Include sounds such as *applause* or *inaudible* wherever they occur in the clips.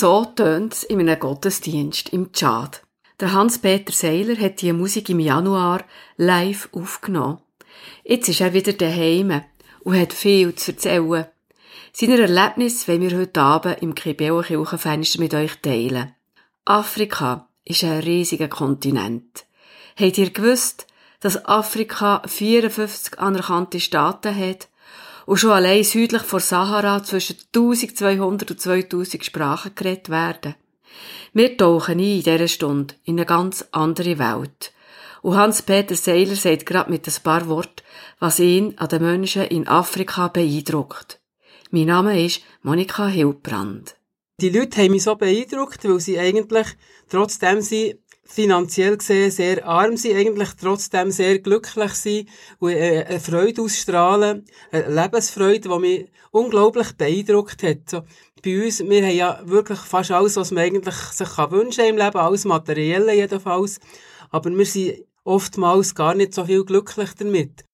So tönt es in einem Gottesdienst im Tschad. Der Hans-Peter Seiler hat die Musik im Januar live aufgenommen. Jetzt ist er wieder daheim und hat viel zu erzählen. Seine Erlebnisse wollen wir heute Abend im Kibeo Kirchenfenster mit euch teilen. Afrika ist ein riesiger Kontinent. Habt ihr gewusst, dass Afrika 54 anerkannte Staaten hat und schon allein südlich vor Sahara zwischen 1200 und 2000 Sprachen geredet werden? Wir tauchen ein in dieser Stunde in eine ganz andere Welt. Und Hans-Peter Seiler sagt gerade mit ein paar Worten, was ihn an den Menschen in Afrika beeindruckt. Mein Name ist Monika Hilbrand. Die Leute haben mich so beeindruckt, weil sie eigentlich, trotzdem sie finanziell gesehen sehr arm sind, eigentlich trotzdem sehr glücklich sind und äh, eine Freude ausstrahlen, eine Lebensfreude, die mich unglaublich beeindruckt hat. So, bei uns, wir haben ja wirklich fast alles, was man eigentlich sich wünschen kann im Leben, alles Materielle jedenfalls, aber wir sind oftmals gar nicht so viel glücklich damit.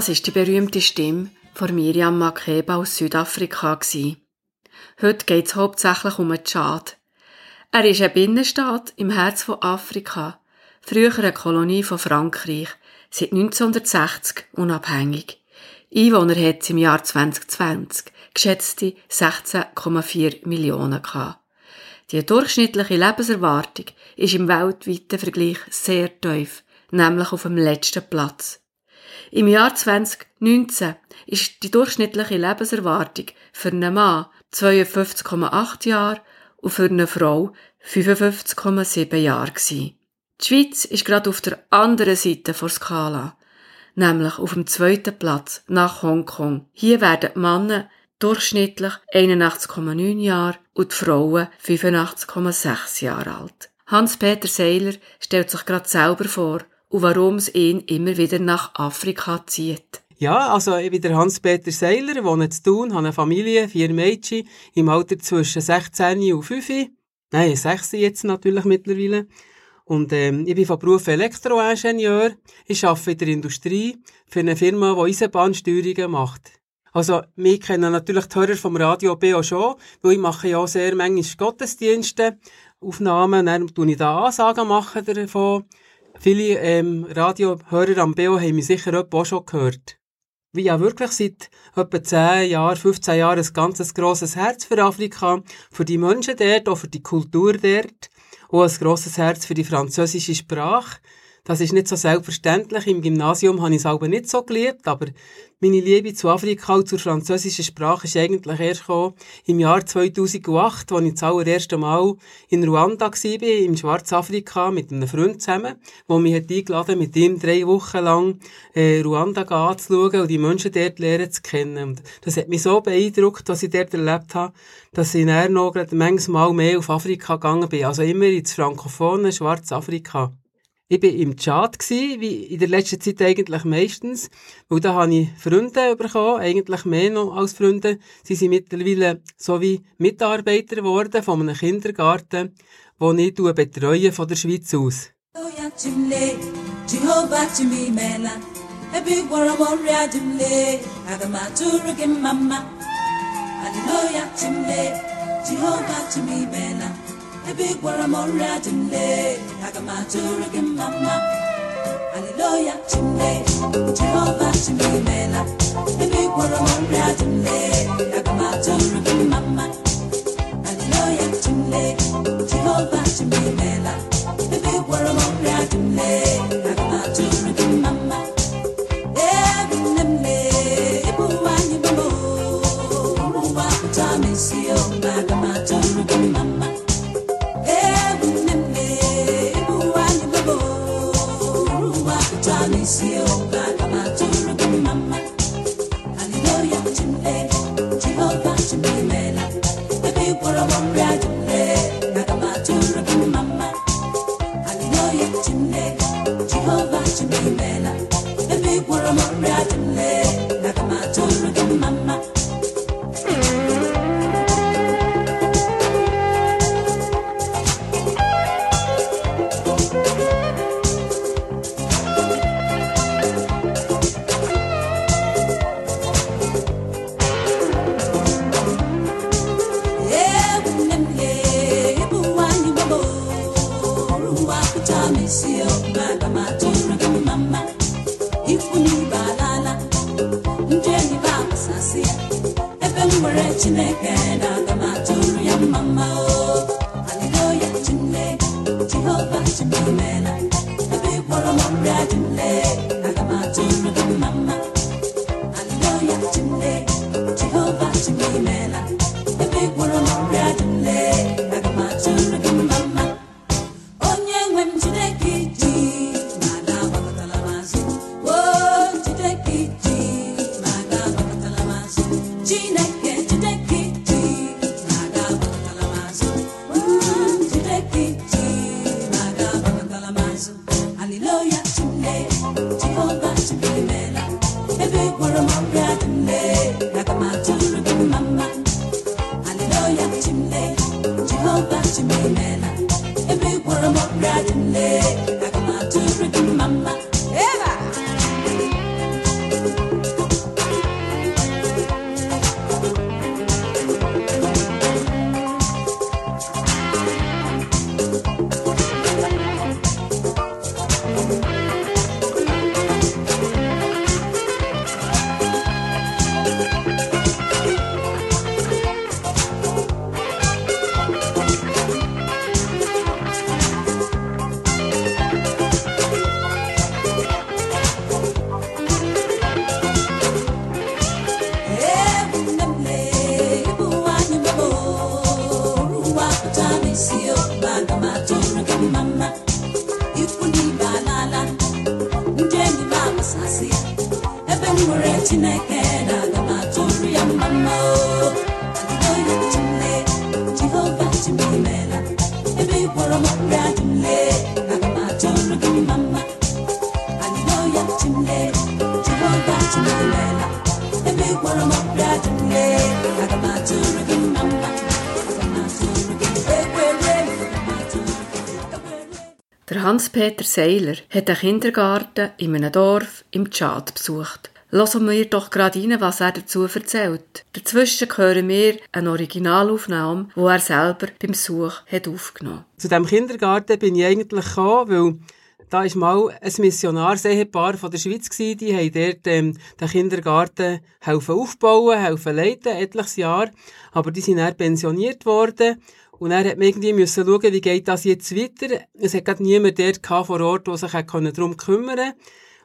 Das ist die berühmte Stimme von Miriam Makeba aus Südafrika. Heute geht es hauptsächlich um den Tschad. Er ist ein Binnenstaat im Herz von Afrika, früher eine Kolonie von Frankreich, seit 1960 unabhängig. Einwohner hat es im Jahr 2020 geschätzte 16,4 Millionen gehabt. Die durchschnittliche Lebenserwartung ist im weltweiten Vergleich sehr tief, nämlich auf dem letzten Platz. Im Jahr 2019 ist die durchschnittliche Lebenserwartung für einen Mann 52,8 Jahre und für eine Frau 55,7 Jahre gewesen. Die Schweiz ist gerade auf der anderen Seite der Skala. nämlich auf dem zweiten Platz nach Hongkong. Hier werden die Männer durchschnittlich 81,9 Jahre und die Frauen 85,6 Jahre alt. Hans-Peter Seiler stellt sich gerade selber vor und warum es ihn immer wieder nach Afrika zieht. Ja, also ich bin der Hans-Peter Seiler, wohne in Thun, habe eine Familie, vier Mädchen im Alter zwischen 16 und 5. Nein, 6 jetzt natürlich mittlerweile. Und ähm, ich bin von Beruf Elektroingenieur. Ich arbeite in der Industrie für eine Firma, die Eisenbahnsteuerungen macht. Also, wir kennen natürlich die Hörer vom Radio BO schon, weil ich mache ja sehr manchmal Gottesdienste, Aufnahmen, dann tue ich da Ansagen davon. Viele ähm, Radiohörer am BO haben mich sicher auch schon gehört. Wie ja wirklich seit etwa 10 Jahren, 15 Jahren ein ganz grosses Herz für Afrika, für die Menschen dort, auch für die Kultur dort, auch ein grosses Herz für die französische Sprache. Das ist nicht so selbstverständlich. Im Gymnasium habe ich es aber nicht so geliebt, aber meine Liebe zu Afrika und zur französischen Sprache ist eigentlich erst im Jahr 2008, als ich das allererste Mal in Ruanda war, im Schwarzafrika, mit einem Freund zusammen, der mich hat eingeladen mit ihm drei Wochen lang äh, Ruanda anzuschauen und die Menschen dort lernen zu kennen. Und das hat mich so beeindruckt, was ich dort erlebt habe, dass ich dann noch manchmal mehr auf Afrika gegangen bin. Also immer ins frankophone Schwarzafrika. Ich war im Chat, wie in der letzten Zeit eigentlich meistens, weil da habe ich Freunde bekommen, eigentlich mehr noch als Freunde. Sie sind mittlerweile so wie Mitarbeiter geworden von einem Kindergarten, den ich betreue von der Schweiz aus. Ebe ebigwara m ọrịa dị m lee aga m atụrụ gị mma mma aleluya chineke jehova chineke meela ebigwara m ọrịa dị m lee aga m atụrụ my mma mma aleluya chineke Hans-Peter Seiler hat einen Kindergarten in einem Dorf im Tschad besucht. Hören wir doch gerade rein, was er dazu erzählt. Dazwischen hören wir eine Originalaufnahme, wo er selber beim Besuch hat aufgenommen Zu dem Kindergarten bin ich eigentlich gekommen, weil da ist mal ein Missionarsehepaar von der Schweiz gewesen, die haben dort ähm, den Kindergarten helfen aufbauen, helfen leiten, etliches Jahr, aber die sind dann pensioniert worden und er hat mir irgendwie müssen schauen, wie geht das jetzt weiter. Es hat gerade niemand dort vor Ort, der sich darum kümmern konnte.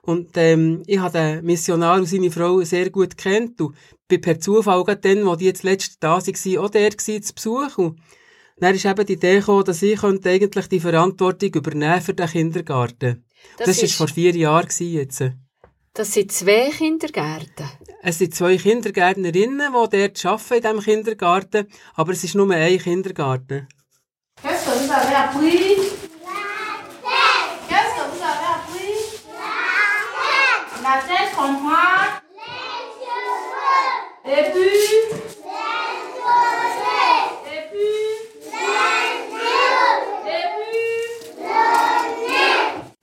Und ähm, ich habe den Missionar und seine Frau sehr gut kennt und bin per Zufall gerade dann, wo die jetzt letztes da waren, auch der gewesen, zu Besuch. Und dann ist eben die Idee gekommen, dass ich könnte eigentlich die Verantwortung übernehmen für den Kindergarten. Das, das ist, ist vor vier Jahren jetzt. Das sind zwei Kindergärten? Es sind zwei Kindergärtnerinnen, die dort arbeiten in diesem Kindergarten, aber es ist nur ein Kindergarten. Qu'est-ce que vous avez appris? Qu'est-ce que vous avez appris? La tête comprend. Et puis?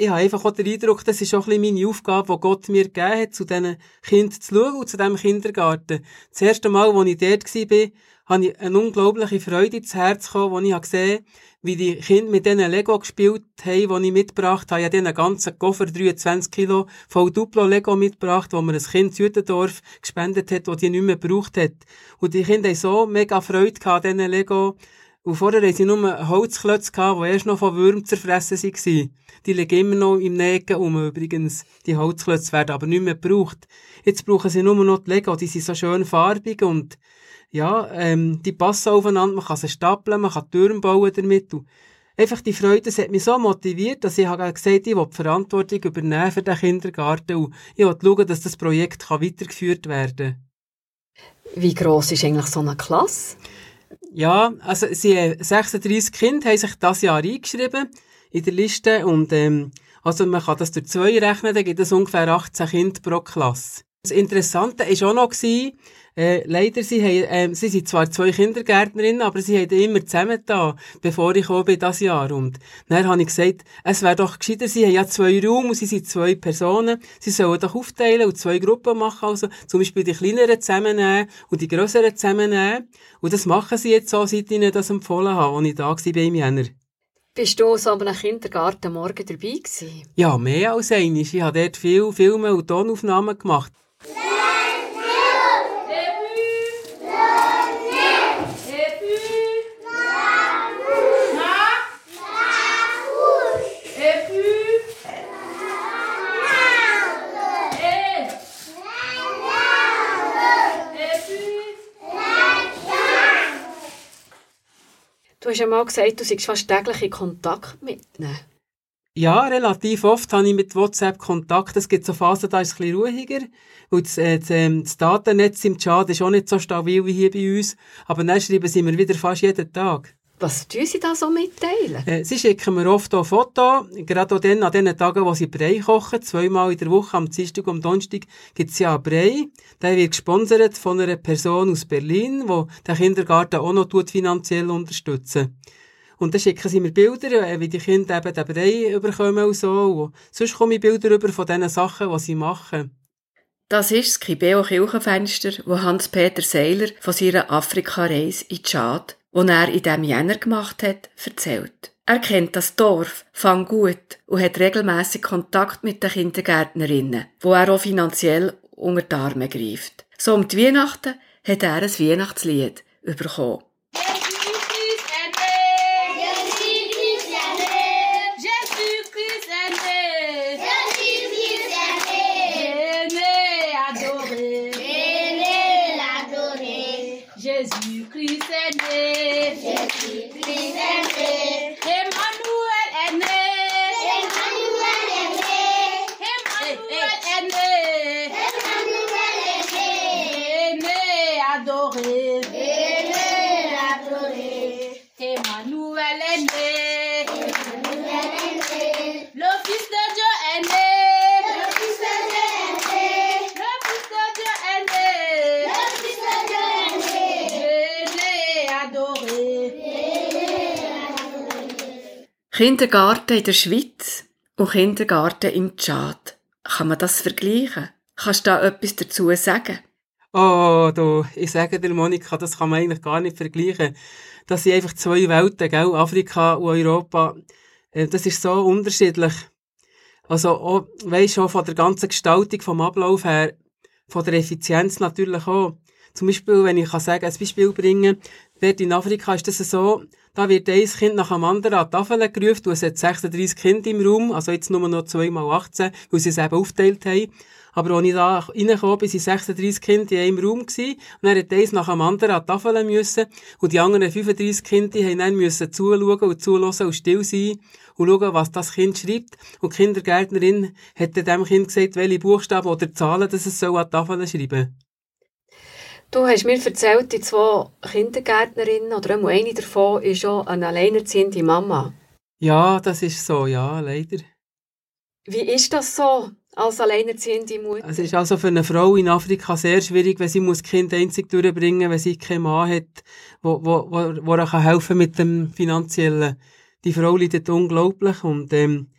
Ich habe einfach auch den Eindruck, das ist auch ein bisschen meine Aufgabe, die Gott mir gegeben hat, zu diesen Kindern zu schauen und zu diesem Kindergarten. Das erste Mal, als ich dort war, habe ich eine unglaubliche Freude ins Herz bekommen, als ich gesehen habe, wie die Kinder mit diesen Lego gespielt haben, die ich mitgebracht habe. Ich habe diesen ganzen Koffer, 23 Kilo, voll Duplo-Lego mitgebracht, wo mir ein Kind Südendorf gespendet hat, das die nicht mehr gebraucht hat. Und die Kinder haben so mega Freude an diesen Lego. Und vorher hatten sie nur Holzklötze die erst noch von Würmern zerfressen waren. Die liegen immer noch im Nägen um, übrigens. Die Holzklötze werden aber nicht mehr gebraucht. Jetzt brauchen sie nur noch die Lego, die sind so schön farbig und, ja, ähm, die passen aufeinander, man kann sie stapeln, man kann Türen bauen damit. Und einfach die Freude, das hat mich so motiviert, dass ich habe ich will die Verantwortung übernehmen für den Kindergarten und ich will schauen, dass das Projekt weitergeführt werden kann. Wie gross ist eigentlich so eine Klasse? Ja, also sie 36 Kinder haben sich das Jahr eingeschrieben in der Liste und ähm, also man kann das durch zwei rechnen, dann gibt es ungefähr 18 Kinder pro Klasse. Das Interessante war auch noch, äh, leider, sie, haben, äh, sie sind zwar zwei Kindergärtnerinnen, aber sie haben immer zusammen da, bevor ich gekommen bin, das Jahr. Und dann habe ich gesagt, es wäre doch gescheiter, sie haben ja zwei Räume und sie sind zwei Personen, sie sollen doch aufteilen und zwei Gruppen machen, also zum Beispiel die kleineren zusammennehmen und die grösseren zusammennehmen. Und das machen sie jetzt so, seit ich ihnen das empfohlen habe, als ich da war im Jänner. Bist du so einem Kindergarten morgen dabei gewesen? Ja, mehr als einmal. Ich habe dort viele Filme und Tonaufnahmen gemacht. Du hast ja mal gesagt, du seist fast täglich in Kontakt mit ihnen. Ja, relativ oft habe ich mit WhatsApp Kontakt. Es gibt so Phasen, da ist es ein bisschen ruhiger. Und das, äh, ähm, das Datennetz im Chat ist auch nicht so stabil wie hier bei uns. Aber dann schreiben sie mir wieder fast jeden Tag. Was tun Sie da so mitteilen? Äh, sie schicken mir oft auch Fotos, gerade auch dann, an den Tagen, wo sie Brei kochen. Zweimal in der Woche, am Dienstag und am Donnerstag, gibt es ja Brei. Der wird gesponsert von einer Person aus Berlin, die den Kindergarten auch noch finanziell unterstützen und dann schicken sie mir Bilder, äh, wie die Kinder eben den Brei bekommen und so. Und sonst komme ich Bilder über von den Sachen, die sie machen. Das ist das Kibeo Kirchenfenster, wo Hans-Peter Seiler von seiner Afrika-Reise in Tschad, die er in diesem Jänner gemacht hat, erzählt. Er kennt das Dorf, fang gut und hat regelmäßig Kontakt mit den Kindergärtnerinnen, wo er auch finanziell unter die Arme greift. So um die Weihnachten hat er ein Weihnachtslied bekommen. Kindergarten in der Schweiz und Kindergarten im Tschad. Kann man das vergleichen? Kannst du da etwas dazu sagen? Oh, du, ich sage dir, Monika, das kann man eigentlich gar nicht vergleichen. Das sind einfach zwei Welten, gell? Afrika und Europa. Äh, das ist so unterschiedlich. Also, auch, weisst du, von der ganzen Gestaltung vom Ablauf her, von der Effizienz natürlich auch. Zum Beispiel, wenn ich kann sagen, ein Beispiel bringen, dort in Afrika ist das so, da wird ein Kind nach dem anderen an die Tafel gerufen, und es hat 36 Kinder im Raum, also jetzt nur noch 2 mal 18, weil sie es eben aufgeteilt haben. Aber als ich da reingekommen waren 36 Kinder in einem Raum gewesen, und dann hat eins nach dem anderen an die Tafel müssen, und die anderen 35 Kinder haben dann müssen zuschauen und zulassen und still sein und schauen, was das Kind schreibt. Und die Kindergärtnerin hat dem Kind gesagt, welche Buchstaben oder Zahlen das es soll an die Tafel schreiben Du hast mir erzählt, die zwei Kindergärtnerinnen, oder eine davon, ist schon eine alleinerziehende Mama. Ja, das ist so, ja, leider. Wie ist das so, als alleinerziehende Mutter? Es ist also für eine Frau in Afrika sehr schwierig, wenn sie muss Kind einzig durchbringen wenn sie keinen Mann hat, wo, wo, wo, wo er kann helfen mit dem Finanziellen. Die Frau leidet unglaublich und ähm,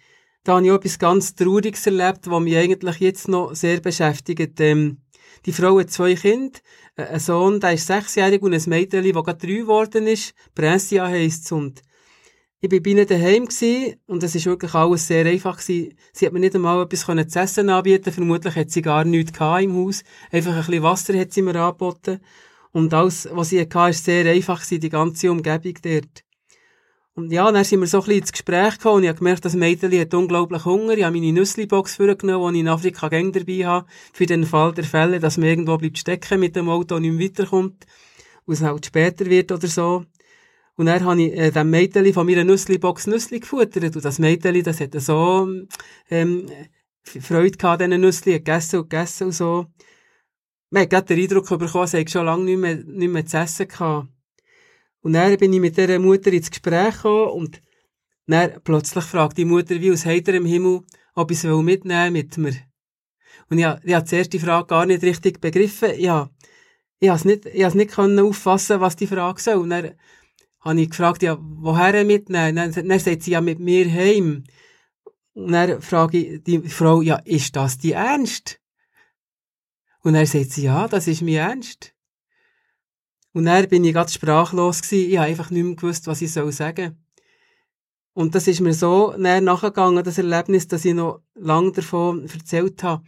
da habe ich auch etwas ganz Trauriges erlebt, was mich eigentlich jetzt noch sehr beschäftigt. Ähm, die Frau hat zwei Kinder, äh, ein Sohn, der ist sechsjährig und ein Mädchen, das gerade drei geworden ist. Brescia heisst es. Und ich war bei ihnen daheim und es war wirklich alles sehr einfach. Gewesen. Sie hat mir nicht einmal etwas zu essen anbieten Vermutlich hat sie gar nichts im Haus. Einfach ein bisschen Wasser hat sie mir angeboten. Und alles, was sie hatte, war sehr einfach, die ganze Umgebung dort. Und ja, dann sind wir so ein bisschen ins Gespräch gekommen und ich habe gemerkt, das Mädchen hat unglaublich Hunger. Ich habe meine Nüssli-Box vorgenommen, die ich in Afrika gäng dabei habe, für den Fall der Fälle, dass man irgendwo bleibt stecken mit dem Auto und nicht weiterkommt, und es halt später wird oder so. Und dann habe ich äh, dem Mädchen von meiner Nüssli-Box Nüssli gefuttert und das Mädchen, das hat so ähm, Freude gehabt an diesen Nüssli, gegessen und gegessen und so. Man hat gerade den Eindruck bekommen, es hat schon lange nicht mehr, nicht mehr zu essen gehabt. Und dann bin ich mit dieser Mutter ins Gespräch gekommen und dann plötzlich fragt die Mutter wie aus heiterem Himmel, ob ich es mitnehmen mit mir. Und ich, ich habe die Frage gar nicht richtig begriffen. Ja, ich habe es nicht, ich habe nicht können auffassen, was die Frage soll. Und dann habe ich gefragt, ja, woher mitnehmen? Dann, dann sagt sie, ja, mit mir heim. Und dann frage ich die Frau, ja, ist das die Ernst? Und dann sagt sie, ja, das ist mir Ernst. Und dann bin ich ganz sprachlos gewesen. Ich habe einfach nicht mehr gewusst, was ich sagen soll. Und das ist mir so näher nachgegangen, das Erlebnis, dass ich noch lange davon erzählt habe.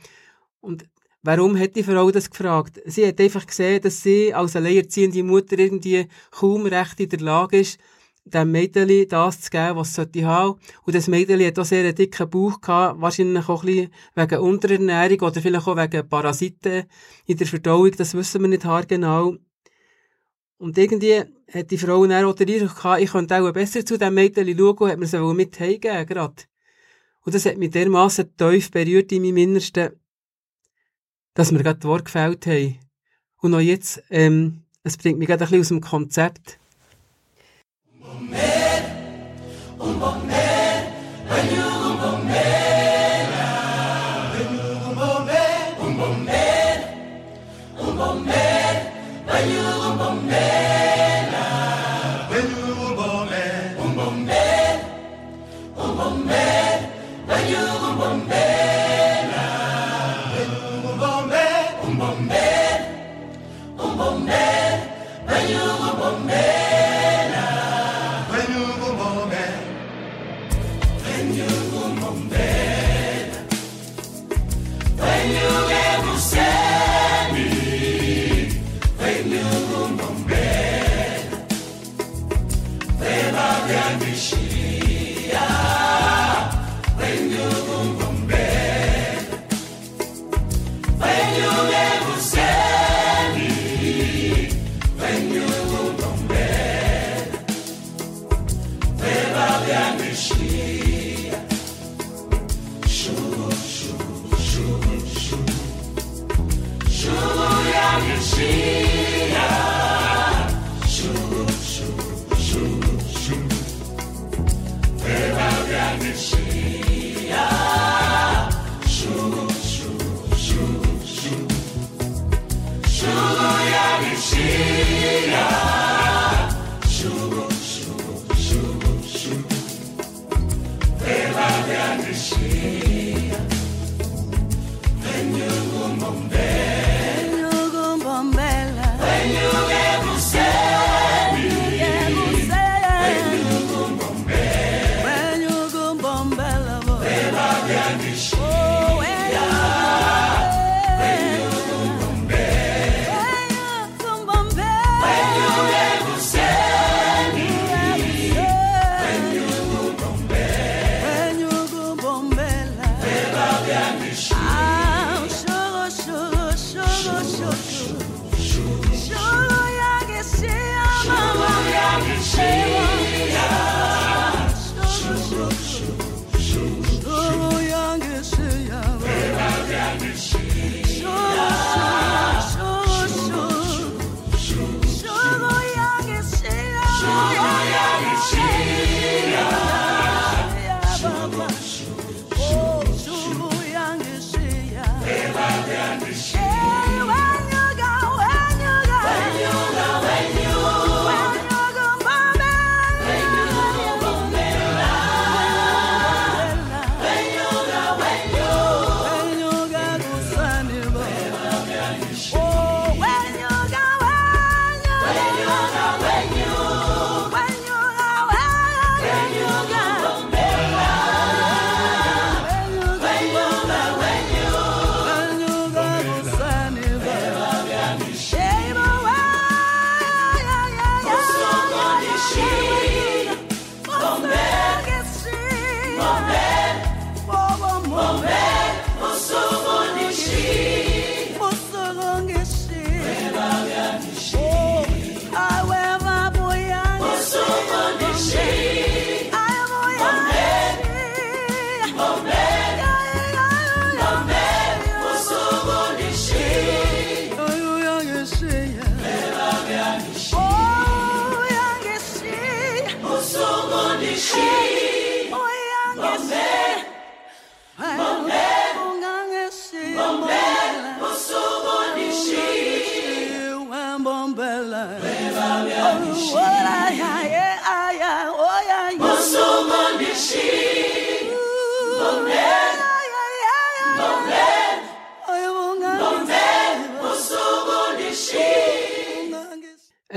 Und warum hat die Frau das gefragt? Sie hat einfach gesehen, dass sie als alleinerziehende Mutter irgendwie kaum recht in der Lage ist, dem Mädchen das zu geben, was es sollte haben. Und das Mädchen hat auch sehr einen dicken Bauch gehabt, wahrscheinlich auch ein bisschen wegen Unterernährung oder vielleicht auch wegen Parasiten in der Verdauung, das wissen wir nicht haargenau. Und irgendwie hat die Frau dann auch den Eindruck gehabt, ich könnte auch besser zu diesem Mädchen schauen und hat mir sie mit heimgeben gerade. Und das hat mich dermassen tief berührt in meinem Innersten, dass mir gerade die Worte gefällt haben. Und auch jetzt, ähm, es bringt mich gerade ein bisschen aus dem Konzept. Um um Amen.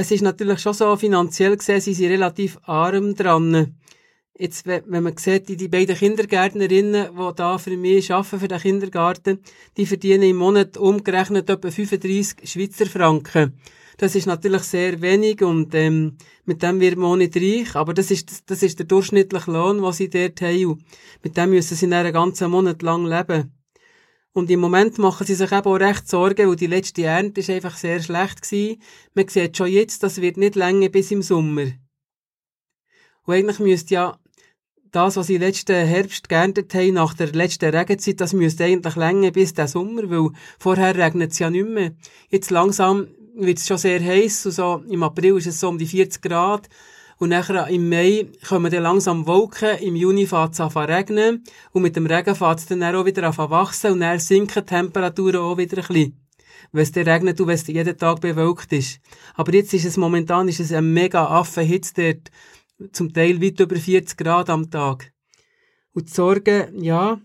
Es ist natürlich schon so, finanziell gesehen sind sie relativ arm dran. Jetzt, wenn man sieht, die beiden Kindergärtnerinnen, die da für mich arbeiten, für den Kindergarten, die verdienen im Monat umgerechnet etwa 35 Schweizer Franken. Das ist natürlich sehr wenig und ähm, mit dem wird man auch nicht reich, aber das ist, das ist der durchschnittliche Lohn, den sie dort haben. mit dem müssen sie einen ganzen Monat lang leben. Und im Moment machen sie sich eben auch recht Sorgen, weil die letzte Ernte ist einfach sehr schlecht gewesen. Man sieht schon jetzt, das wird nicht länger bis im Sommer. Und eigentlich müsste ja das, was sie letzten Herbst geerntet haben, nach der letzten Regenzeit, das müsste eigentlich länger bis der Sommer, weil vorher regnet es ja nicht mehr. Jetzt langsam wird es schon sehr heiß so im April ist es so um die 40 Grad und nachher im Mai kommen dann langsam Wolken, im Juni fängt es an zu regnen und mit dem Regen fängt es dann auch wieder an zu wachsen und dann sinken die Temperaturen auch wieder ein bisschen. Wenn es regnet und wenn es jeden Tag bewölkt ist. Aber jetzt ist es momentan ist es ein mega affe Hitze dort. Zum Teil weit über 40 Grad am Tag. Und die Sorge, ja,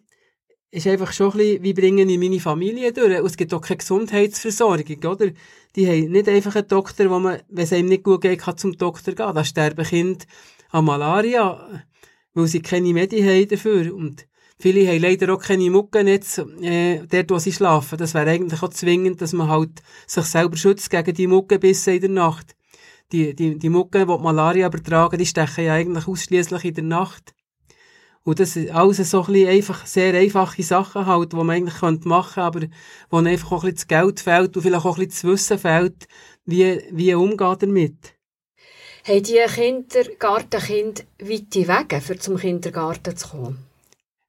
ist einfach schon ein bisschen, wie bringe ich meine Familie durch? Und es gibt auch keine Gesundheitsversorgung, oder? Die haben nicht einfach einen Doktor, wo man, wenn es einem nicht gut geht, kann zum Doktor gehen. Da sterben Kinder an Malaria, weil sie keine Medi haben dafür. Und viele haben leider auch keine Muckennetze, äh, dort, wo sie schlafen. Das wäre eigentlich auch zwingend, dass man halt sich selber schützt gegen die Muckenbisse in der Nacht. Die, die, die Mucken, die, die Malaria übertragen, die stechen ja eigentlich ausschließlich in der Nacht. Und das sind alles so ein bisschen einfach, sehr einfache Sachen halt, die man eigentlich machen könnte, aber wo einfach auch ein bisschen das Geld fehlt und vielleicht auch ein bisschen das Wissen fehlt, wie, wie umgeht damit. Haben die Kindergartenkinder weite Wege, für zum Kindergarten zu kommen?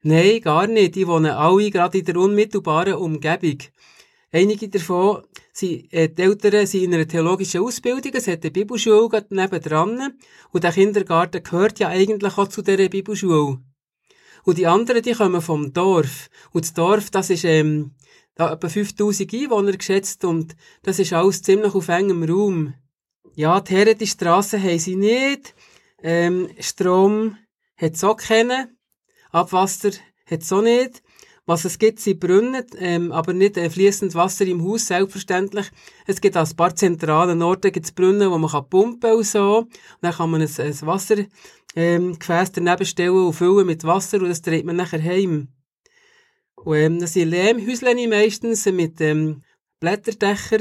Nein, gar nicht. Die wohnen alle gerade in der unmittelbaren Umgebung. Einige davon sind, äh, die Eltern sind in einer theologischen Ausbildung, es hat eine Bibelschule nebendran und der Kindergarten gehört ja eigentlich auch zu dieser Bibelschule. Und die anderen, die kommen vom Dorf. Und das Dorf, das ist, ähm, da etwa 5000 Einwohner geschätzt und das ist alles ziemlich auf engem Raum. Ja, die Herren, die Strasse haben sie nicht. Ähm, Strom hat es auch keinen. Abwasser hat es auch nicht. Was es gibt, sind Brunnen, ähm, aber nicht äh, fließend Wasser im Haus, selbstverständlich. Es gibt an ein paar zentralen Orten gibt's Brunnen, wo man kann pumpen und so. Und dann kann man ein, ein Wasser ähm, daneben stellen und füllen mit Wasser und das dreht man nachher heim. Und, ähm, das sind Lehmhäuschen meistens mit ähm, Blätterdächer.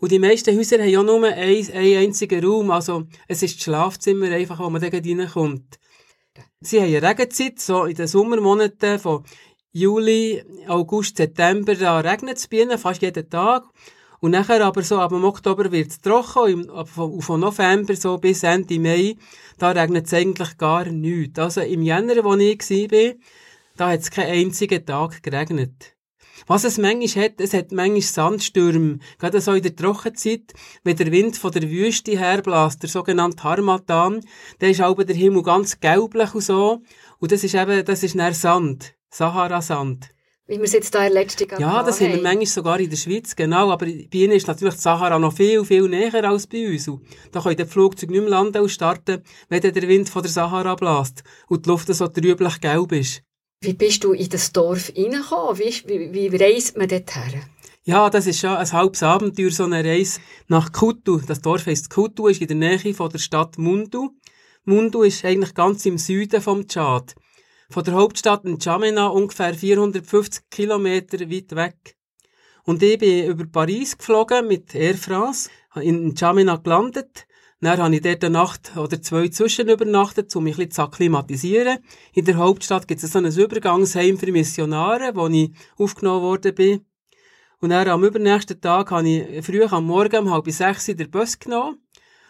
Und die meisten Häuser haben ja nur einen, einen einzigen Raum, also es ist das Schlafzimmer einfach, wo man da reinkommt. Sie haben eine Regenzeit, so in den Sommermonaten von Juli, August, September, da regnet es bei ihnen fast jeden Tag. Und nachher aber so, ab dem Oktober wird es trocken, und von November so bis Ende Mai, da regnet es eigentlich gar nichts. Also im Jänner, wo ich war, da hat es keinen einzigen Tag geregnet. Was es manchmal hat, es hat manchmal Sandstürme, gerade so in der Trockenzeit, wenn der Wind von der Wüste herbläst, der sogenannte Harmatan, dann ist auch der Himmel ganz gelblich und so, und das ist eben, das ist dann Sand, Sahara-Sand. Wie wir es jetzt da in der letzten Ja, das haben wir manchmal sogar in der Schweiz, genau. Aber bei ihnen ist natürlich die Sahara noch viel, viel näher als bei uns. Und da können die Flugzeuge nicht mehr landen und starten, wenn der Wind von der Sahara bläst und die Luft so trüblich gelb ist. Wie bist du in das Dorf reingekommen? Wie, wie, wie reist man dort her? Ja, das ist schon ein halbes Abenteuer, so eine Reise nach Kutu. Das Dorf heisst Kutu, ist in der Nähe von der Stadt Mundu. Mundu ist eigentlich ganz im Süden vom Tschad von der Hauptstadt N'Djamena ungefähr 450 Kilometer weit weg. Und ich bin über Paris geflogen mit Air France, in N'Djamena gelandet. Dann habe ich dort eine Nacht oder zwei zwischen übernachtet, um mich ein bisschen zu akklimatisieren. In der Hauptstadt gibt es so ein Übergangsheim für Missionare, wo ich aufgenommen worden bin. Und dann am übernächsten Tag habe ich früh am Morgen um halb sechs den Bus genommen.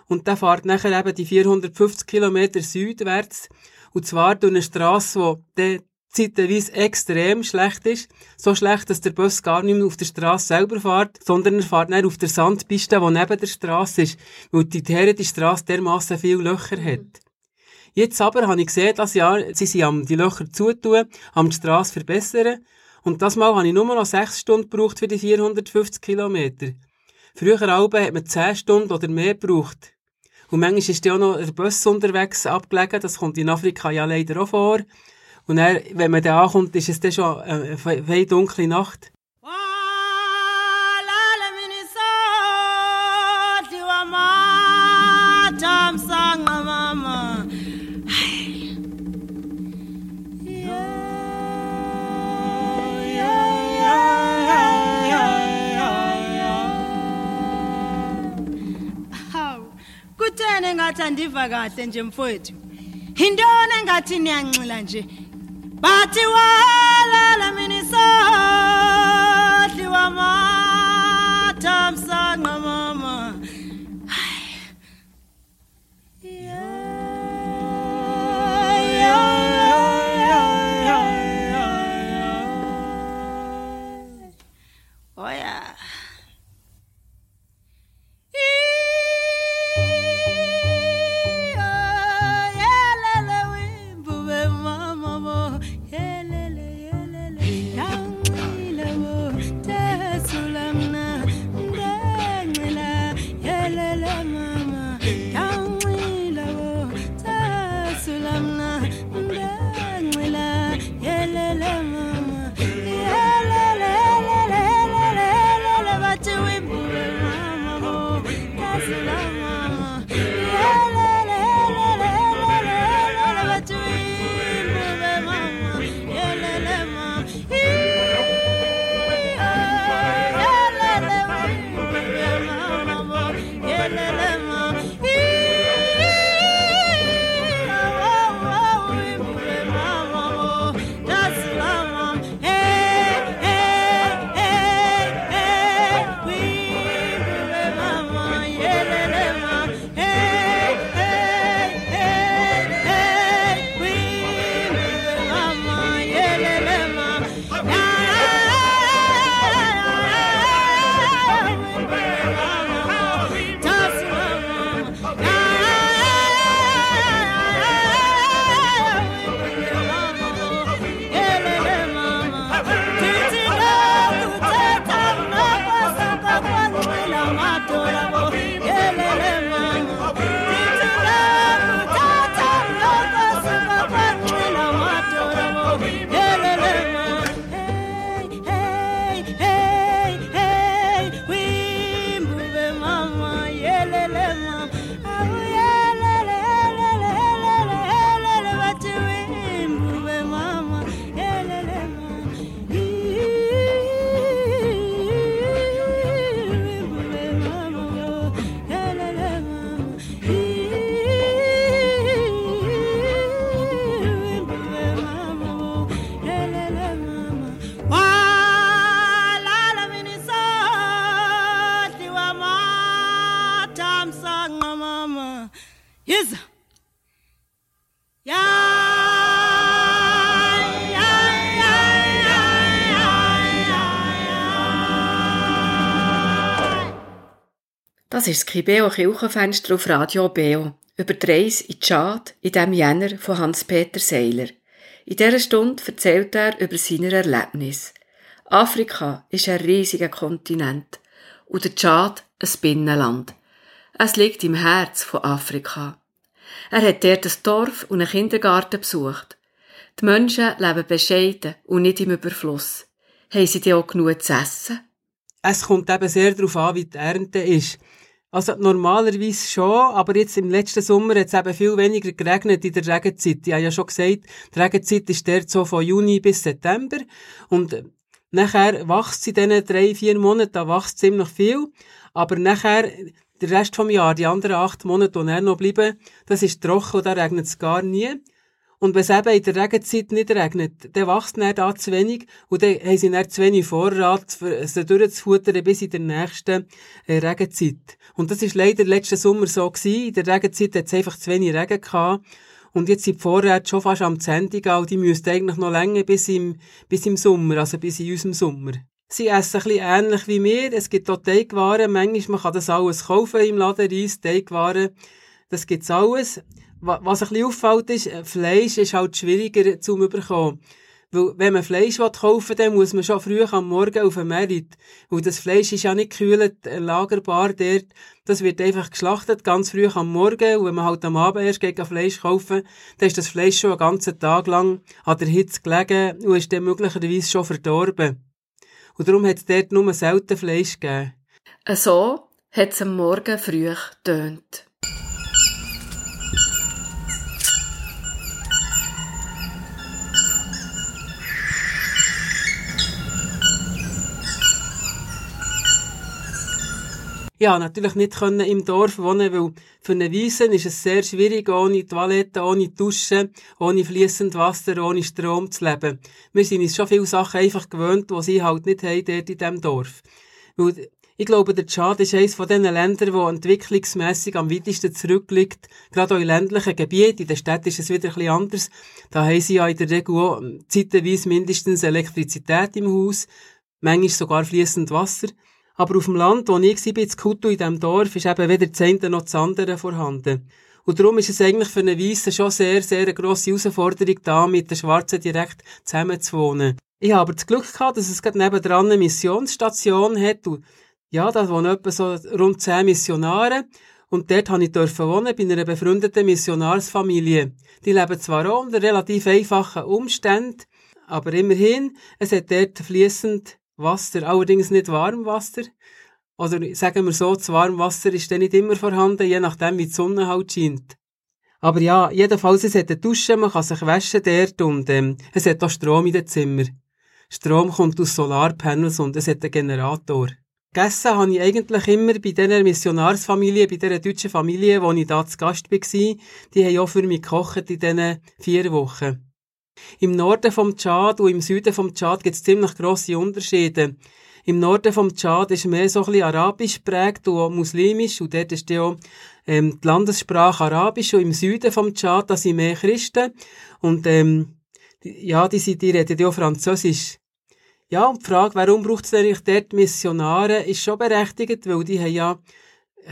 Und der fährt nachher eben die 450 Kilometer südwärts und zwar durch eine Strasse, die zeitweise extrem schlecht ist. So schlecht, dass der Bus gar nicht mehr auf der Straße selber fährt, sondern er fährt nicht auf der Sandpiste, die neben der Straße ist, weil die Herren die Straße dermassen viele Löcher hat. Jetzt aber habe ich gesehen, das Jahr, sie sind am die Löcher zutun, am die Strasse verbessern. Und das Mal habe ich nur noch sechs Stunden gebraucht für die 450 Kilometer. Früher Alben hat man zehn Stunden oder mehr gebraucht. Und manchmal ist ja auch noch der Bus unterwegs abgelegen. Das kommt in Afrika ja leider auch vor. Und dann, wenn man da ankommt, ist es dann schon eine, eine dunkle Nacht. Kutheni engathi andiva kahle nje mfowethu yintoni engathi niyanxila nje bathi walala wamathamsanqa mama Oh yeah. Das ist das Kibeo Kirchenfenster auf Radio Beo. Über die Reise in Tschad in diesem Jänner von Hans-Peter Seiler. In dieser Stunde erzählt er über seine Erlebnisse. Afrika ist ein riesiger Kontinent und der Tschad ein Binnenland. Es liegt im Herz von Afrika. Er hat dort ein Dorf und einen Kindergarten besucht. Die Menschen leben bescheiden und nicht im Überfluss. Haben sie dir auch genug zu essen? Es kommt eben sehr darauf an, wie die Ernte ist. Also normalerweise schon, aber jetzt im letzten Sommer hat es eben viel weniger geregnet in der Regenzeit. Ich habe ja schon gesagt, die Regenzeit ist dort so von Juni bis September und nachher wächst in diesen drei, vier Monaten, da wächst ziemlich viel, aber nachher der Rest vom Jahr, die anderen acht Monate, die noch bleiben, das ist trocken und da regnet es gar nie. Und wenn es eben in der Regenzeit nicht regnet, dann wächst dann da zu wenig und dann haben sie dann zu wenig Vorrat, für sie durchzufuttern bis in der nächsten äh, Regenzeit. Und das ist leider letzten Sommer so gewesen. In der Regenzeit hat es einfach zu wenig Regen gehabt. Und jetzt sind die Vorräte schon fast am und die müssten eigentlich noch länger bis im, bis im Sommer, also bis in unserem Sommer. Sie essen ein bisschen ähnlich wie wir. Es gibt auch Teigwaren. Manchmal man kann das alles kaufen im Laden, Reis, Teigwaren. Das gibt's alles. Wa- was ein bisschen auffällt, ist, äh, Fleisch ist halt schwieriger zu bekommen. Weil, wenn man Fleisch will kaufen dann muss man schon früh am Morgen auf den Merit. Weil das Fleisch ist ja nicht gekühlt, äh, lagerbar dort. Das wird einfach geschlachtet, ganz früh am Morgen. Und wenn man halt am Abend erst geht Fleisch kaufen, dann ist das Fleisch schon einen ganzen Tag lang an der Hitze gelegen und ist dann möglicherweise schon verdorben. Und darum hat es dort nur selten Fleisch gegeben. So hat es am Morgen früh getönt. Ja, natürlich nicht können im Dorf wohnen, weil für einen Wiesen ist es sehr schwierig, ohne Toilette, ohne Duschen, ohne fließend Wasser, ohne Strom zu leben. Wir sind uns schon viele Sachen einfach gewöhnt, die sie halt nicht haben dort in diesem Dorf. Weil, ich glaube, der Tschad ist eines von den Ländern, wo entwicklungsmässig am weitesten zurückliegt. Gerade auch in ländlichen Gebieten. In den Städten ist es wieder ein bisschen anders. Da haben sie ja in der Regel auch zeitweise mindestens Elektrizität im Haus. Manchmal sogar fließend Wasser. Aber auf dem Land, wo ich war, in Kutu, in diesem Dorf, ist eben weder das eine noch das andere vorhanden. Und darum ist es eigentlich für einen Weissen schon sehr, sehr eine grosse Herausforderung, da mit den Schwarzen direkt zusammenzuwohnen. Ich habe aber das Glück gehabt, dass es gerade nebendran eine Missionsstation hat. Und ja, da wohnen etwa so rund zehn Missionare. Und dort durfte ich dürfen wohnen, bei einer befreundeten Missionarsfamilie. Die leben zwar auch unter relativ einfachen Umständen, aber immerhin, es hat dort fließend Wasser, allerdings nicht Warmwasser. Oder sagen wir so, das Warmwasser ist dann nicht immer vorhanden, je nachdem, wie die Sonne halt scheint. Aber ja, jedenfalls, es hat eine Dusche, man kann sich waschen dort und ähm, es hat auch Strom in den Zimmer. Strom kommt aus Solarpanels und es hat einen Generator. Gegessen habe ich eigentlich immer bei dieser Missionarsfamilie, bei dieser deutschen Familie, wo ich da zu Gast war. Die haben auch für mich gekocht in diesen vier Wochen. Im Norden vom Tschad und im Süden vom Tschad gibt es ziemlich grosse Unterschiede. Im Norden vom Tschad ist mehr so ein bisschen arabisch prägt und auch muslimisch und dort ist ja auch ähm, die Landessprache Arabisch und im Süden vom Tschad, da sind mehr Christen und ähm, ja, die, sind, die reden ja auch Französisch. Ja, und die Frage, warum braucht es eigentlich dort Missionare, ist schon berechtigt, weil die haben ja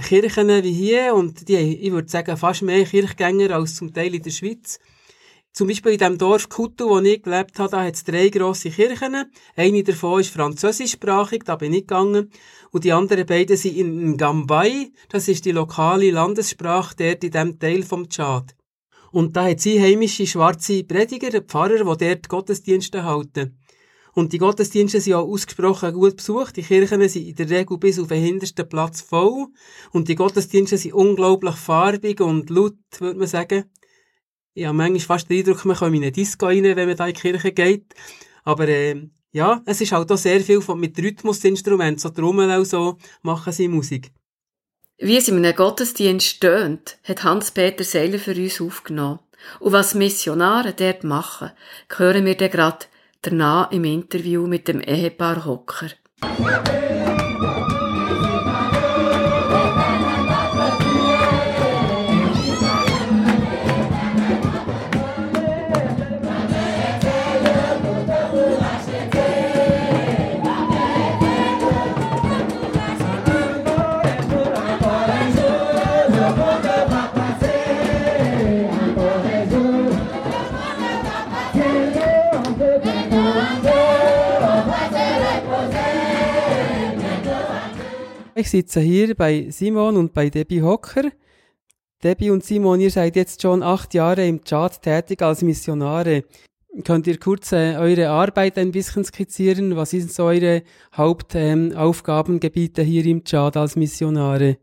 Kirchen wie hier und die haben, ich würde sagen, fast mehr Kirchgänger als zum Teil in der Schweiz. Zum Beispiel in dem Dorf Kutu, wo ich gelebt habe, da hat es drei grosse Kirchen. Eine davon ist französischsprachig, da bin ich gegangen. Und die anderen beiden sind in Ngambay, das ist die lokale Landessprache dort in diesem Teil vom Tschad. Und da hat sie heimische schwarze Prediger, Pfarrer, die dort Gottesdienste halten. Und die Gottesdienste sind auch ausgesprochen gut besucht. Die Kirchen sind in der Regel bis auf den hintersten Platz voll. Und die Gottesdienste sind unglaublich farbig und laut, würde man sagen. Ich habe manchmal fast den Eindruck, man kommt in eine Disco rein, wenn man da in die Kirche geht. Aber äh, ja, es ist halt auch sehr viel von, mit Rhythmusinstrumenten, so Trommel und so, machen sie Musik. Wie es in einem Gottesdienst tönt, hat Hans-Peter Seiler für uns aufgenommen. Und was Missionare dort machen, hören wir dann gerade danach im Interview mit dem Ehepaar Hocker. Ich sitze hier bei Simon und bei Debbie Hocker. Debbie und Simon, ihr seid jetzt schon acht Jahre im Tschad tätig als Missionare. Könnt ihr kurz äh, eure Arbeit ein bisschen skizzieren? Was sind so eure Hauptaufgabengebiete ähm, hier im Tschad als Missionare?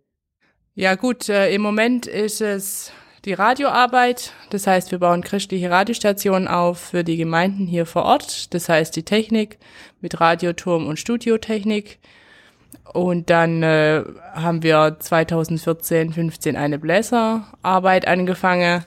Ja gut, äh, im Moment ist es die Radioarbeit. Das heißt, wir bauen christliche Radiostationen auf für die Gemeinden hier vor Ort. Das heißt, die Technik mit Radioturm und Studiotechnik. Und dann äh, haben wir 2014, 15 eine Bläserarbeit angefangen,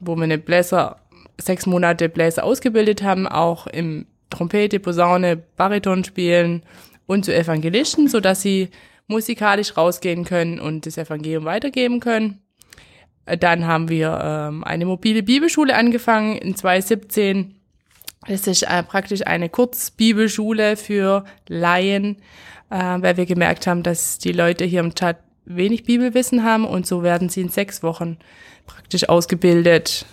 wo wir eine Bläser, sechs Monate Bläser ausgebildet haben, auch im Trompete, Posaune, Bariton spielen und zu Evangelisten, so dass sie musikalisch rausgehen können und das Evangelium weitergeben können. Dann haben wir ähm, eine mobile Bibelschule angefangen in 2017. Das ist äh, praktisch eine Kurzbibelschule für Laien, äh, weil wir gemerkt haben, dass die Leute hier im Chat wenig Bibelwissen haben und so werden sie in sechs Wochen praktisch ausgebildet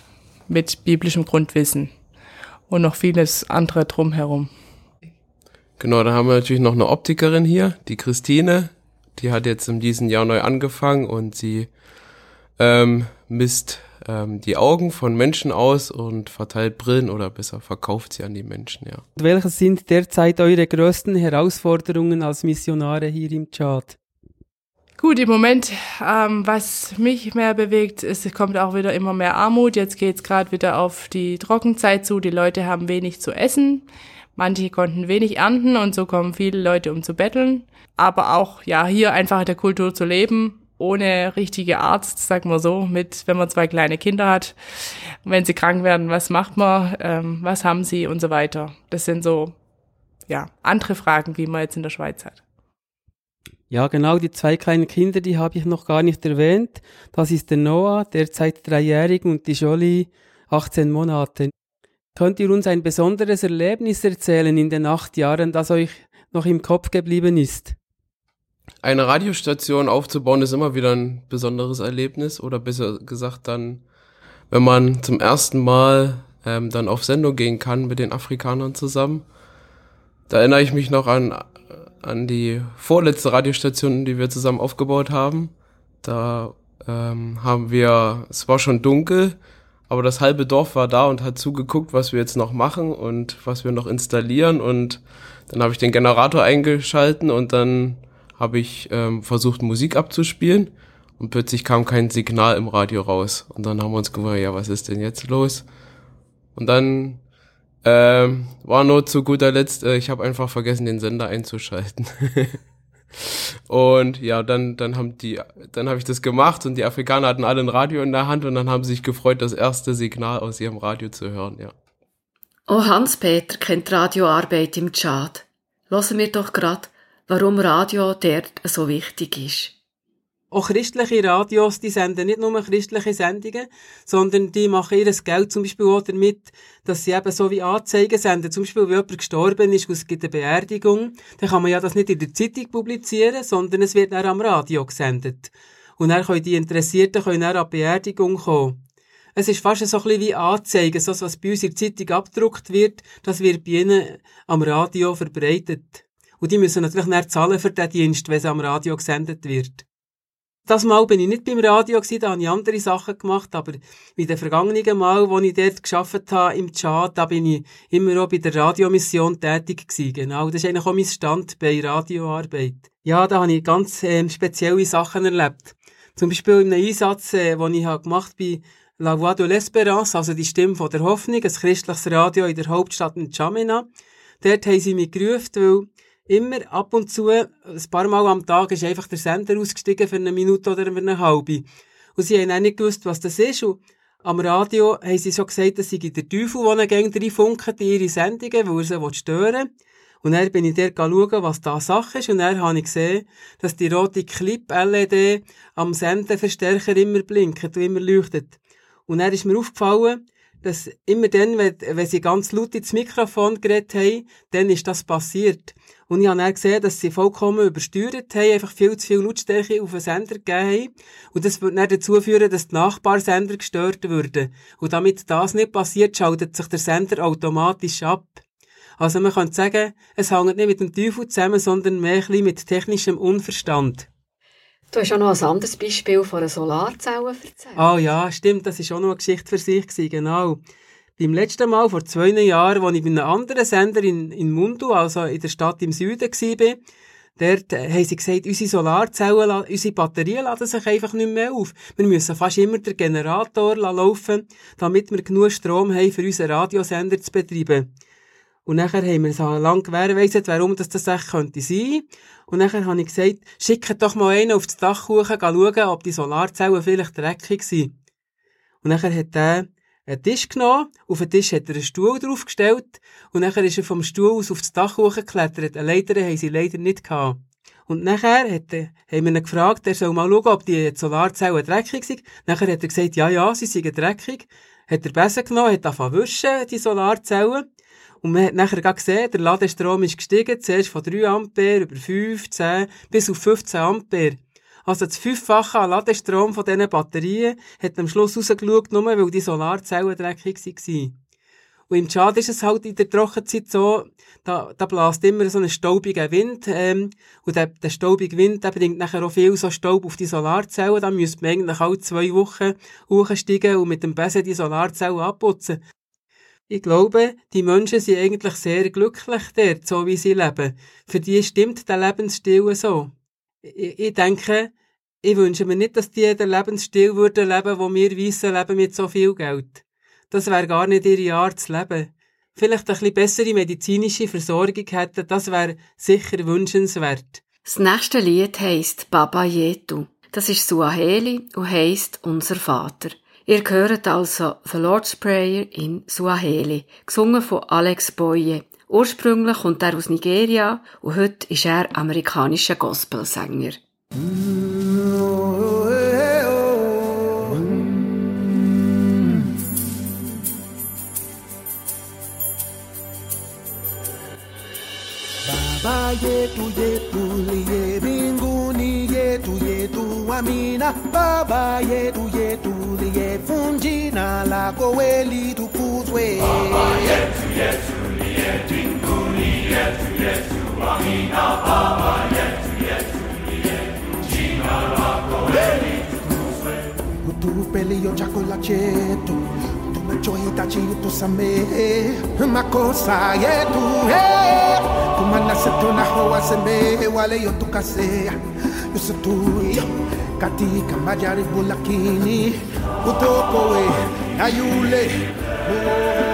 mit biblischem Grundwissen und noch vieles andere drumherum. Genau, da haben wir natürlich noch eine Optikerin hier, die Christine. Die hat jetzt in diesem Jahr neu angefangen und sie ähm, misst ähm, die Augen von Menschen aus und verteilt Brillen oder besser verkauft sie an die Menschen, ja. Welche sind derzeit eure größten Herausforderungen als Missionare hier im Tschad? Gut, im Moment, ähm, was mich mehr bewegt, ist, es kommt auch wieder immer mehr Armut. Jetzt geht's gerade wieder auf die Trockenzeit zu. Die Leute haben wenig zu essen. Manche konnten wenig ernten und so kommen viele Leute, um zu betteln. Aber auch, ja, hier einfach in der Kultur zu leben, ohne richtige Arzt, sagen wir so, mit, wenn man zwei kleine Kinder hat. Wenn sie krank werden, was macht man, ähm, was haben sie und so weiter. Das sind so, ja, andere Fragen, wie man jetzt in der Schweiz hat. Ja, genau, die zwei kleinen Kinder, die habe ich noch gar nicht erwähnt. Das ist der Noah, derzeit dreijährig, und die Jolie, 18 Monate. Könnt ihr uns ein besonderes Erlebnis erzählen in den acht Jahren, das euch noch im Kopf geblieben ist? Eine Radiostation aufzubauen ist immer wieder ein besonderes Erlebnis oder besser gesagt dann, wenn man zum ersten Mal ähm, dann auf Sendung gehen kann mit den Afrikanern zusammen. Da erinnere ich mich noch an an die vorletzte Radiostation, die wir zusammen aufgebaut haben. Da ähm, haben wir, es war schon dunkel, aber das halbe Dorf war da und hat zugeguckt, was wir jetzt noch machen und was wir noch installieren. Und dann habe ich den Generator eingeschalten und dann habe ich ähm, versucht, Musik abzuspielen. Und plötzlich kam kein Signal im Radio raus. Und dann haben wir uns gewundert, ja, was ist denn jetzt los? Und dann ähm, war nur zu guter Letzt, äh, ich habe einfach vergessen, den Sender einzuschalten. *laughs* und ja, dann, dann haben die, dann habe ich das gemacht und die Afrikaner hatten alle ein Radio in der Hand und dann haben sie sich gefreut, das erste Signal aus ihrem Radio zu hören, ja. Oh, Hans-Peter kennt Radioarbeit im Tschad. Hören wir doch grad, warum Radio dort so wichtig ist. Auch christliche Radios, die senden nicht nur christliche Sendungen, sondern die machen ihr Geld zum Beispiel auch damit, dass sie eben so wie Anzeigen senden. Zum Beispiel, wenn jemand gestorben ist es gibt eine Beerdigung, dann kann man ja das nicht in der Zeitung publizieren, sondern es wird dann am Radio gesendet. Und dann können die Interessierten können dann an die Beerdigung kommen. Es ist fast so ein bisschen wie Anzeigen, so was bei uns in der Zeitung abgedruckt wird, das wird bei ihnen am Radio verbreitet. Und die müssen natürlich dann zahlen für den Dienst, wenn es am Radio gesendet wird. Das Mal bin ich nicht beim Radio gewesen, da habe ich andere Sachen gemacht, aber wie den vergangenen Mal, wo ich dort geschafft habe im Chat, da bin ich immer auch bei der Radiomission tätig gewesen. Genau, das ist eigentlich auch mein Stand bei Radioarbeit. Ja, da habe ich ganz ähm, spezielle Sachen erlebt. Zum Beispiel in einem Einsatz, äh, den ich habe gemacht bei La Voix de l'Espérance, also die Stimme von der Hoffnung, ein christliches Radio in der Hauptstadt N'Djamena. Dort haben sie mich gerufen, weil immer ab und zu, ein paar Mal am Tag, ist einfach der Sender ausgestiegen für eine Minute oder für eine halbe. Und sie haben auch nicht gewusst, was das ist. Und am Radio haben sie so gesagt, dass sie der Teufel, der ihnen gegen reinfunken, in ihre Sendungen, weil er sie stören Und dann bin ich dort schauen, was da Sache ist. Und dann habe ich gesehen, dass die rote Clip-LED am Sendeverstärker immer blinkt und immer leuchtet. Und dann ist mir aufgefallen, dass immer dann, wenn, wenn sie ganz laut ins Mikrofon geredet haben, dann ist das passiert. Und ich habe dann gesehen, dass sie vollkommen übersteuert haben, einfach viel zu viel Lautstärke auf den Sender gegeben haben. Und das würde dann dazu führen, dass die Nachbarsender gestört würden. Und damit das nicht passiert, schaltet sich der Sender automatisch ab. Also man könnte sagen, es hängt nicht mit dem Teufel zusammen, sondern mehr mit technischem Unverstand. Du hast auch noch ein anderes Beispiel von einer Solarzelle erzählt. Ah oh ja, stimmt, das war auch noch eine Geschichte für sich, genau. Beim letzten Mal, vor zwei Jahren, als ich bei einem anderen Sender in, in Mundu, also in der Stadt im Süden war, dort äh, haben sie gesagt, unsere Solarzellen, unsere Batterien laden sich einfach nicht mehr auf. Wir müssen fast immer den Generator laufen, damit wir genug Strom haben, für unseren Radiosender zu betreiben. Und nachher haben wir so lange gewährleistet, warum das das echt könnte sein. Und nachher habe ich gesagt, schickt doch mal einen auf das Dach hoch, schauen, ob die Solarzellen vielleicht dreckig sind. Und nachher hat der einen Tisch genommen, auf den Tisch hat er einen Stuhl draufgestellt und nachher ist er vom Stuhl aus auf das Dach hochgeklettert. Eine Leiter haben sie leider nicht gehabt. Und nachher hat, er, haben wir ihn gefragt, er soll mal schauen, ob die Solarzellen dreckig sind. Nachher hat er gesagt, ja, ja, sie sind dreckig. Hat er besser genommen, hat angefangen wischen, die Solarzellen. Und man hat nachher gesehen, der Ladestrom ist gestiegen, zuerst von 3 Ampere über 5, 10 bis auf 15 Ampere. Also das Fünffache an Ladestrom von diesen Batterien hat am Schluss rausgeschaut, nur weil die Solarzellen dreckig waren. Und im Tschad ist es halt in der Trockenzeit so, da, da bläst immer so ein staubiger Wind, ähm, und der, der staubige Wind, der bringt nachher auch viel so Staub auf die Solarzellen, da müsste man eigentlich alle zwei Wochen hochsteigen und mit dem Besen die Solarzellen abputzen. Ich glaube, die Menschen sind eigentlich sehr glücklich dort, so wie sie leben. Für die stimmt der Lebensstil so. Ich, ich denke, ich wünsche mir nicht, dass die den Lebensstil würden leben, wo wir Weissen leben mit so viel Geld. Das wäre gar nicht ihre Art zu leben. Vielleicht ein bisschen bessere medizinische Versorgung hätten, das wäre sicher wünschenswert. Das nächste Lied heisst Baba Yetu. Das ist Suaheli und heisst Unser Vater. Ihr hört also The Lord's Prayer in Suaheli, gesungen von Alex Boye. Ursprünglich kommt er aus Nigeria und heute ist er amerikanischer Gospelsänger. Baba yetu yetu liye mbinguni yetu yetu amina Baba yetu yetu liye funjina lako weli tukuzwe. Baba yetu yetu liye mbinguni yetu yetu amina Baba yetu yetu liye funjina lako weli tukuzwe. Utupe liyo chakula chetu tunachohitaji utusamehe makosa yetu hey. kumana setunaho wasemehe wale yotukasea yusutuyo katika majaribu lakini utokowe na yule muoe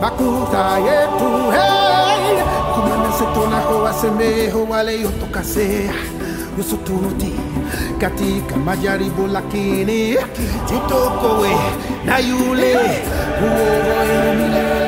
makuta yetu hey. Kumanese tunaho wasemeho waliotukasea usuturuti katika majaribu, lakini tutokowe na yule uweroenu milele.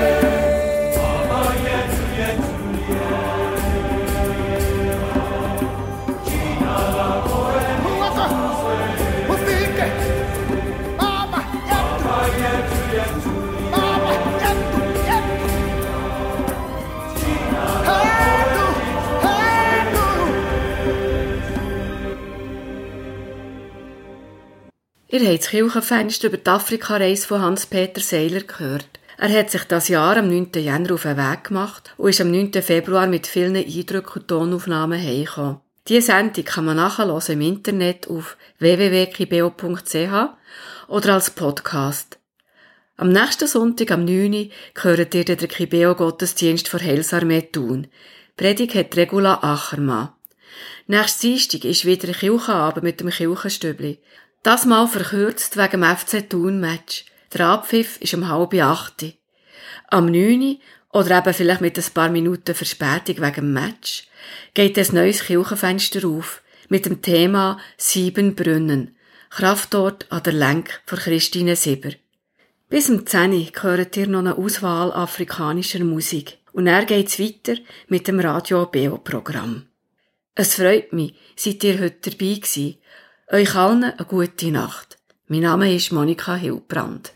Ihr habt das Kirchenfenster über die Afrikareise von Hans-Peter Seiler gehört. Er hat sich das Jahr am 9. Jänner auf den Weg gemacht und ist am 9. Februar mit vielen Eindrücken und Tonaufnahmen heimgekommen. Diese Sendung kann man nachhören im Internet auf www.kibeo.ch oder als Podcast. Am nächsten Sonntag, am 9. Uhr, hört ihr den Kibeo-Gottesdienst vor Helsarmee Thun. Predigt hat Regula Achermann. Nächstes Dienstag ist wieder ein Kirchenabend mit dem Kirchenstübli. Das mal verkürzt wegen dem FC Thun-Match. Der Abpfiff ist um halb acht. Am neun oder eben vielleicht mit ein paar Minuten Verspätung wegen dem Match geht ein neues Kirchenfenster auf mit dem Thema Sieben Brunnen. Kraftort an der Lenk von Christine Sieber. Bis zum 10 hört ihr noch eine Auswahl afrikanischer Musik. Und er geht's weiter mit dem Radio Beo Programm. Es freut mich, seid ihr heute dabei gewesen. Euch allen eine gute Nacht. Mein Name ist Monika Hilbrand.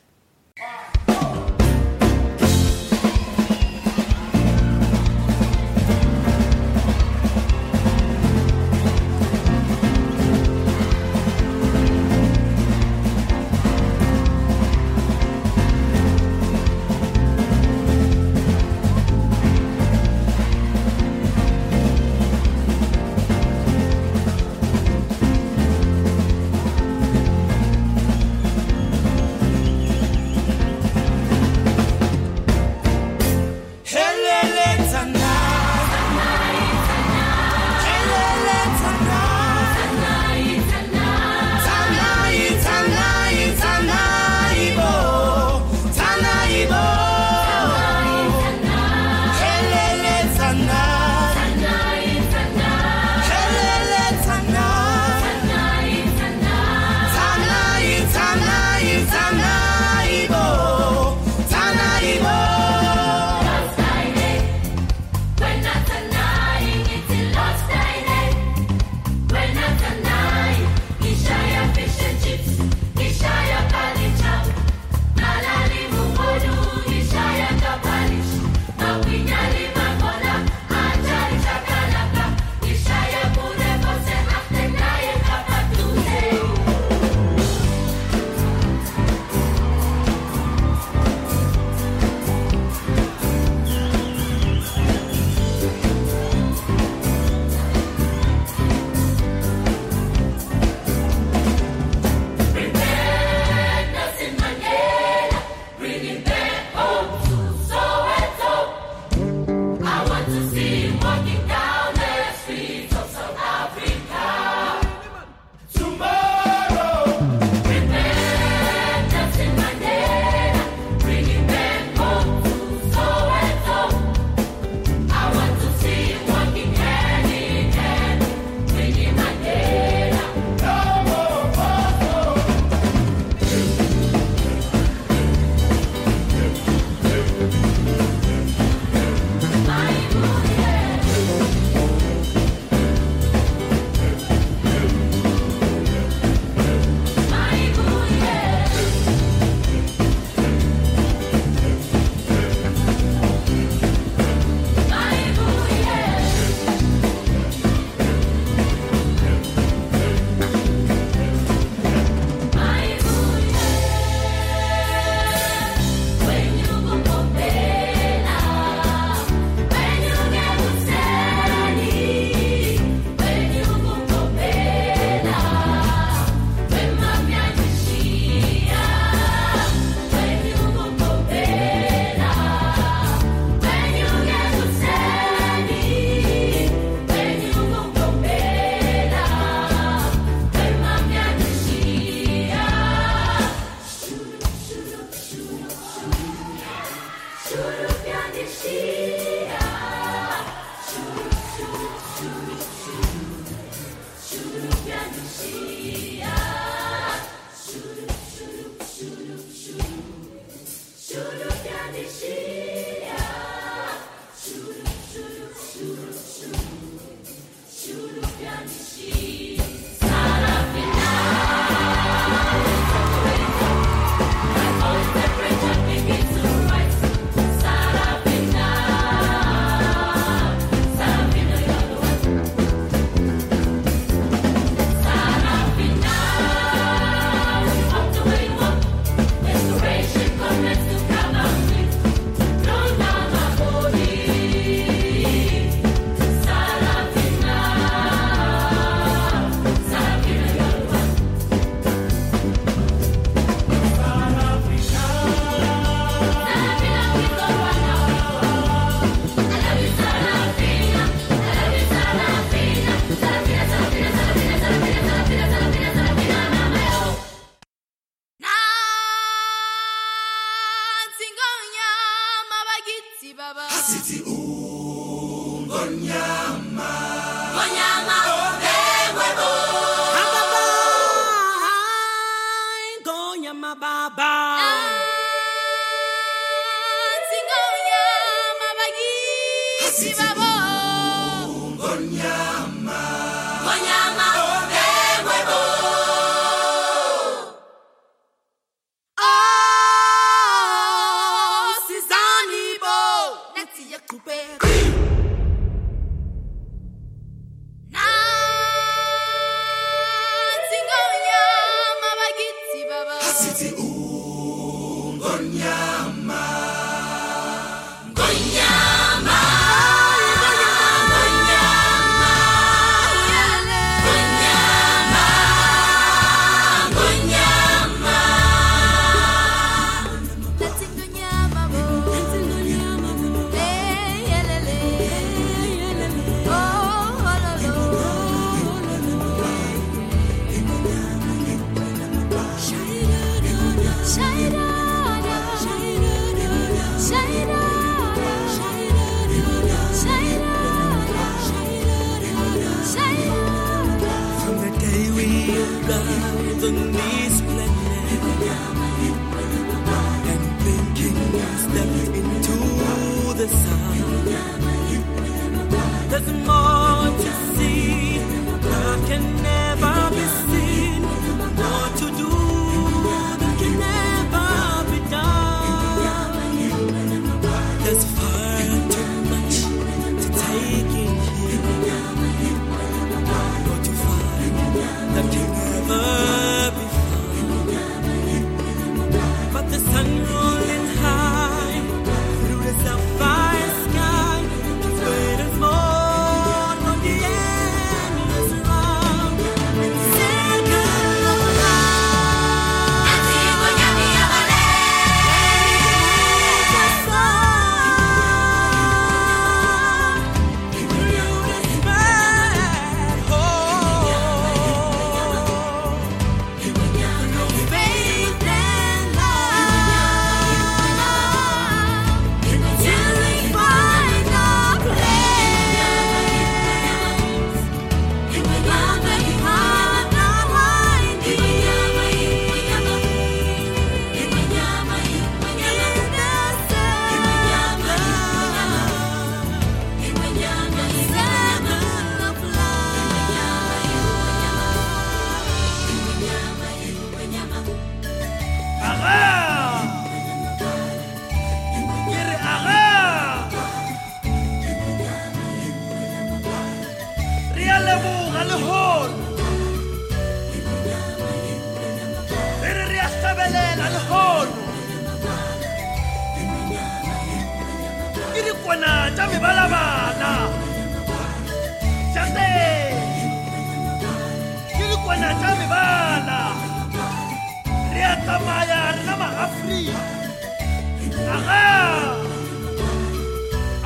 Aha!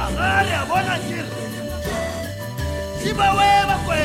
Aha, ya bona kiri. Sibawe bakwe.